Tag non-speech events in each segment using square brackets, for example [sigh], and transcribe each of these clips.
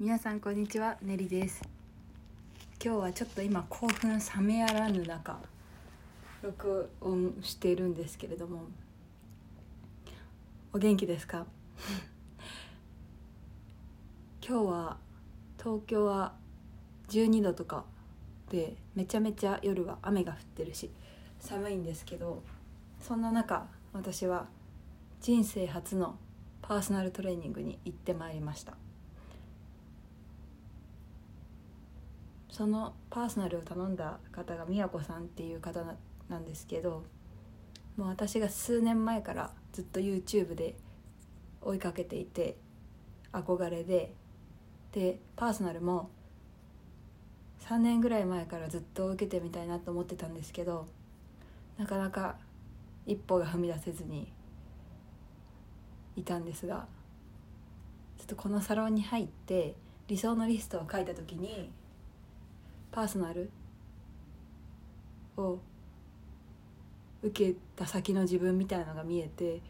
皆さんこんにちはねりです。今日はちょっと今興奮冷めやらぬ中録音しているんですけれどもお元気ですか？[laughs] 今日は東京は12度とかでめちゃめちゃ夜は雨が降ってるし寒いんですけどそんな中私は人生初のパーソナルトレーニングに行ってまいりました。そのパーソナルを頼んだ方が宮子さんっていう方なんですけどもう私が数年前からずっと YouTube で追いかけていて憧れででパーソナルも3年ぐらい前からずっと受けてみたいなと思ってたんですけどなかなか一歩が踏み出せずにいたんですがちょっとこのサロンに入って理想のリストを書いた時にパーソナル？を受けた先の自分みたいなのが見えて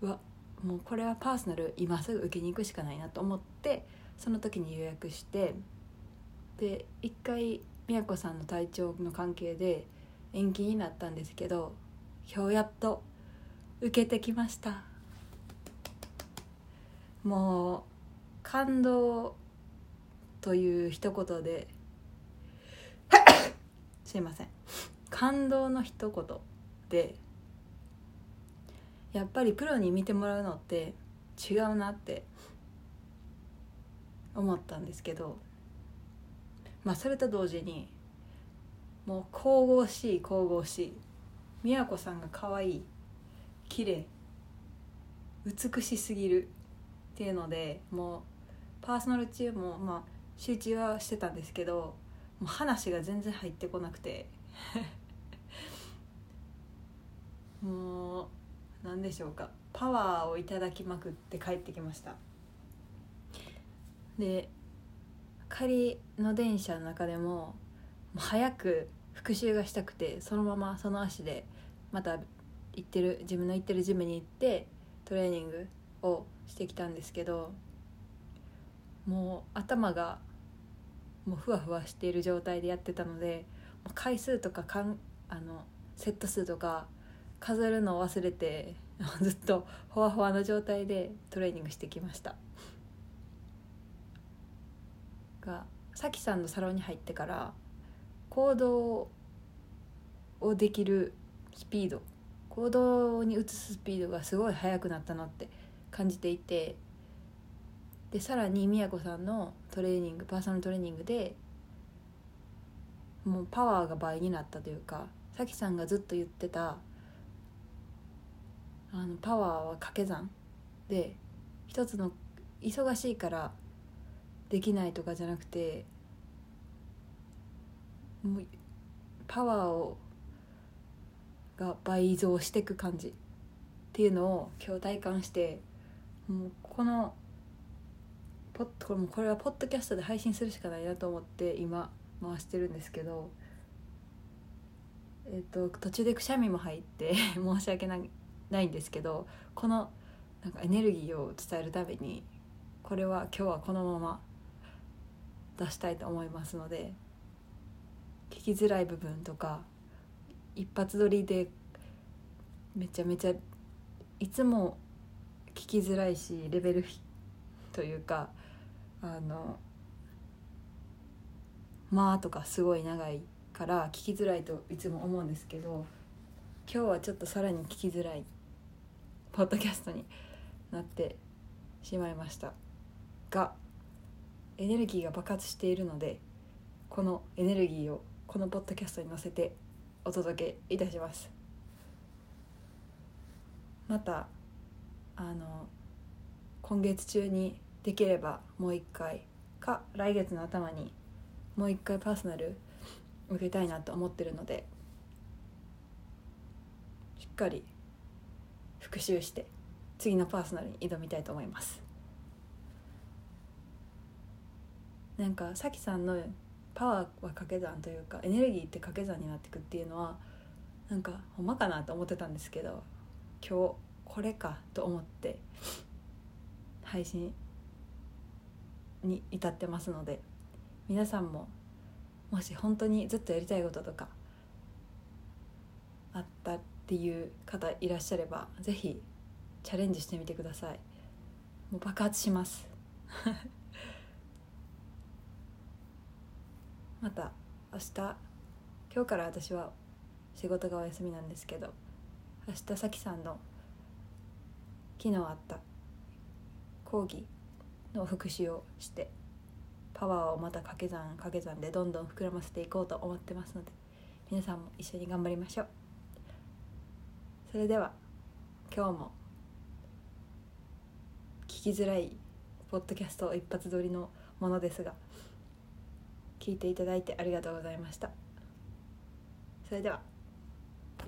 うわもうこれはパーソナル今すぐ受けに行くしかないなと思ってその時に予約してで一回宮子さんの体調の関係で延期になったんですけど今日やっと受けてきました。もう感動という一言ですいません。感動の一言でやっぱりプロに見てもらうのって違うなって思ったんですけどまあそれと同時にもう神々しい神々しい宮子さんが可愛い綺麗美しすぎるっていうのでもうパーソナル中もまあ集中はしてたんですけどもう話が全然入ってこなくて。[laughs] もう何でしょうか。パワーをいただきまくって帰ってきました。で帰りの電車の中でももう早く復習がしたくてそのままその足でまた行ってる自分の行ってるジムに行ってトレーニングをしてきたんですけどもう頭がもうふわふわしている状態でやってたので回数とかかんあのセット数とか数えるのを忘れて [laughs] ずっとほわほわの状態でトレーニングしてきました。がさきさんのサロンに入ってから行動をできるスピード行動に移すスピードがすごい速くなったなって感じていてでさらにみやこさんのトレーニングパーソナルトレーニングでもうパワーが倍になったというかさきさんがずっと言ってたあのパワーは掛け算で一つの忙しいからできないとかじゃなくてもうパワーをが倍増していく感じっていうのを今日体感してもうこのポッこれもこれはポッドキャストで配信するしかないなと思って今回してるんですけど、えーと、途中でくしゃみも入って [laughs] 申し訳ないないんですけどこのなんかエネルギーを伝えるためにこれは今日はこのまま出したいと思いますので聞きづらい部分とか一発撮りでめちゃめちゃいつも聞きづらいしレベルというかあの「まあ」とかすごい長いから聞きづらいといつも思うんですけど今日はちょっとさらに聞きづらいポッドキャストになってしまいました。がエネルギーが爆発しているのでこのエネルギーをこのポッドキャストに載せてお届けいたします。またあの今月中にできればもう一回か来月の頭にもう一回パーソナル受けたいなと思ってるのでしっかり復習して次のパーソナルに挑みたいと思います。なんかさきさんのパワーは掛け算というかエネルギーって掛け算になってくっていうのはなんかほんまかなと思ってたんですけど今日これかと思って配信に至ってますので皆さんももし本当にずっとやりたいこととかあったっていう方いらっしゃれば是非チャレンジしてみてください。もう爆発します。[laughs] また明日今日から私は仕事がお休みなんですけど明日さきさんの昨日あった講義の復習をしてパワーをまた掛け算掛け算でどんどん膨らませていこうと思ってますので皆さんも一緒に頑張りましょう。それでは今日も聞きづらいポッドキャスト一発撮りのものですが聞いていただいてありがとうございました。それでは。